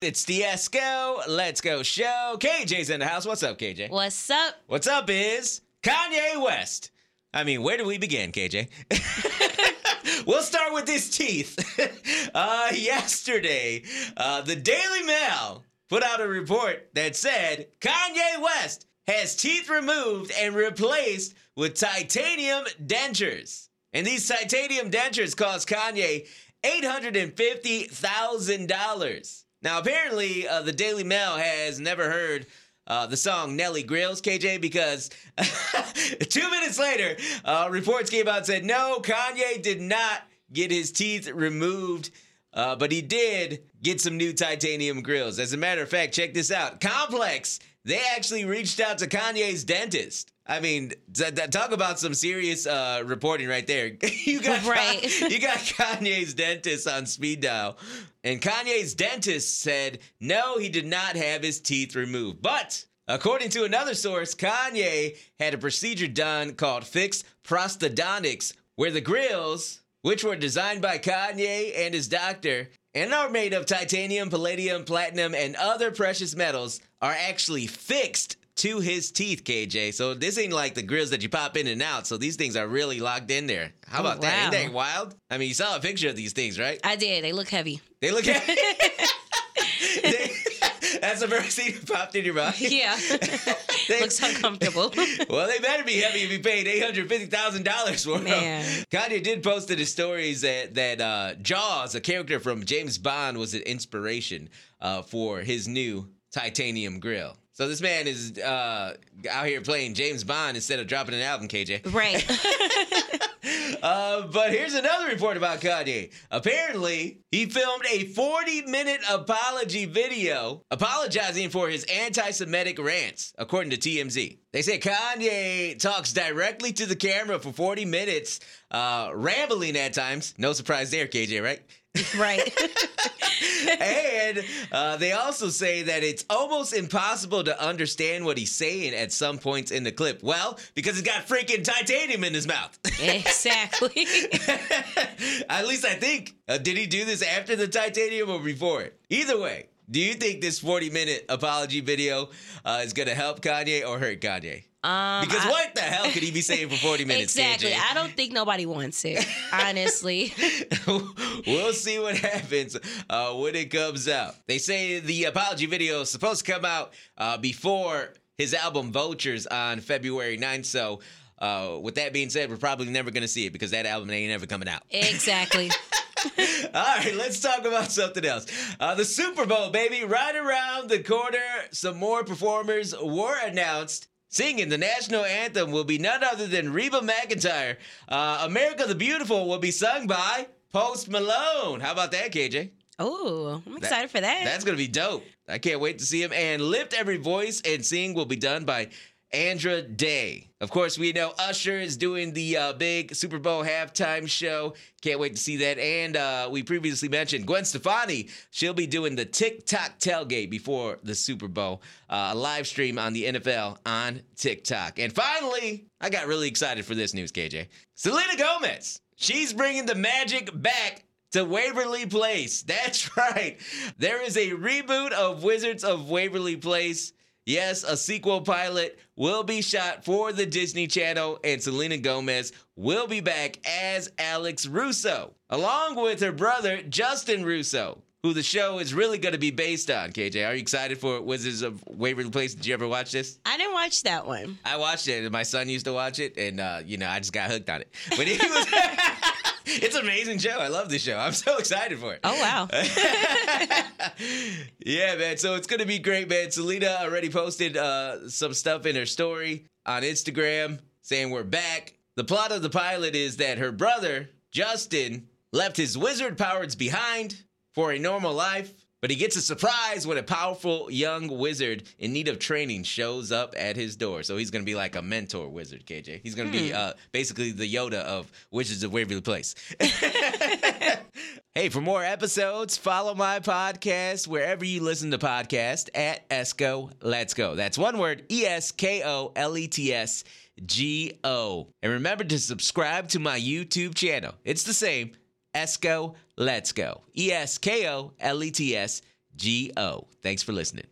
It's the Esko Let's Go show. KJ's in the house. What's up, KJ? What's up? What's up is Kanye West. I mean, where do we begin, KJ? we'll start with his teeth. uh, yesterday, uh, the Daily Mail put out a report that said Kanye West has teeth removed and replaced with titanium dentures. And these titanium dentures cost Kanye $850,000. Now, apparently, uh, the Daily Mail has never heard uh, the song Nelly Grillz, KJ, because two minutes later, uh, reports came out and said, no, Kanye did not get his teeth removed. Uh, but he did get some new titanium grills. As a matter of fact, check this out. Complex, they actually reached out to Kanye's dentist. I mean, th- th- talk about some serious uh, reporting right there. you got Right. you got Kanye's dentist on speed dial, and Kanye's dentist said no, he did not have his teeth removed. But according to another source, Kanye had a procedure done called fixed prosthodontics, where the grills, which were designed by Kanye and his doctor, and are made of titanium, palladium, platinum, and other precious metals, are actually fixed to his teeth, KJ. So this ain't like the grills that you pop in and out. So these things are really locked in there. How Oh, about that? Ain't that wild? I mean, you saw a picture of these things, right? I did. They look heavy. They look They- That's the first thing that popped in your mind. Yeah. They- Looks uncomfortable. well, they better be heavy if you paid eight hundred fifty thousand dollars for them. Man. Kanye did post in his stories that that uh, Jaws, a character from James Bond, was an inspiration uh, for his new titanium grill. So this man is uh, out here playing James Bond instead of dropping an album, KJ. right. Uh, but here's another report about Kanye. Apparently, he filmed a 40 minute apology video apologizing for his anti Semitic rants, according to TMZ. They say Kanye talks directly to the camera for 40 minutes, uh, rambling at times. No surprise there, KJ, right? Right. and uh, they also say that it's almost impossible to understand what he's saying at some points in the clip. Well, because he's got freaking titanium in his mouth. exactly. At least I think. Uh, did he do this after the titanium or before it? Either way, do you think this 40 minute apology video uh, is going to help Kanye or hurt Kanye? Um, Because I- what the hell could he be saying for 40 minutes, Exactly. KJ? I don't think nobody wants it. Honestly. we'll see what happens uh, when it comes out. They say the apology video is supposed to come out uh, before his album Vultures on February 9th. So, uh, with that being said, we're probably never going to see it because that album ain't ever coming out. Exactly. All right, let's talk about something else. Uh, the Super Bowl, baby, right around the corner. Some more performers were announced. Singing the national anthem will be none other than Reba McEntire. Uh, America the Beautiful will be sung by Post Malone. How about that, KJ? Oh, I'm excited for that. That's going to be dope. I can't wait to see him. And Lift Every Voice and Sing will be done by Andra Day. Of course, we know Usher is doing the uh, big Super Bowl halftime show. Can't wait to see that. And uh, we previously mentioned Gwen Stefani. She'll be doing the TikTok tailgate before the Super Bowl, uh, a live stream on the NFL on TikTok. And finally, I got really excited for this news, KJ. Selena Gomez. She's bringing the magic back to Waverly Place. That's right. There is a reboot of Wizards of Waverly Place. Yes, a sequel pilot will be shot for the Disney Channel, and Selena Gomez will be back as Alex Russo, along with her brother Justin Russo, who the show is really going to be based on. KJ, are you excited for Wizards of Waverly Place? Did you ever watch this? I didn't watch that one. I watched it, and my son used to watch it, and uh, you know, I just got hooked on it. But he was. it's an amazing show. I love this show. I'm so excited for it. Oh wow. yeah, man. So it's gonna be great, man. Selena already posted uh, some stuff in her story on Instagram saying we're back. The plot of the pilot is that her brother Justin left his wizard powers behind for a normal life, but he gets a surprise when a powerful young wizard in need of training shows up at his door. So he's gonna be like a mentor wizard, KJ. He's gonna be uh, basically the Yoda of Wizards of Waverly Place. Hey, for more episodes, follow my podcast wherever you listen to podcasts at Esko Let's Go. That's one word, E S K O L E T S G O. And remember to subscribe to my YouTube channel. It's the same, Esko Let's Go. E S K O L E T S G O. Thanks for listening.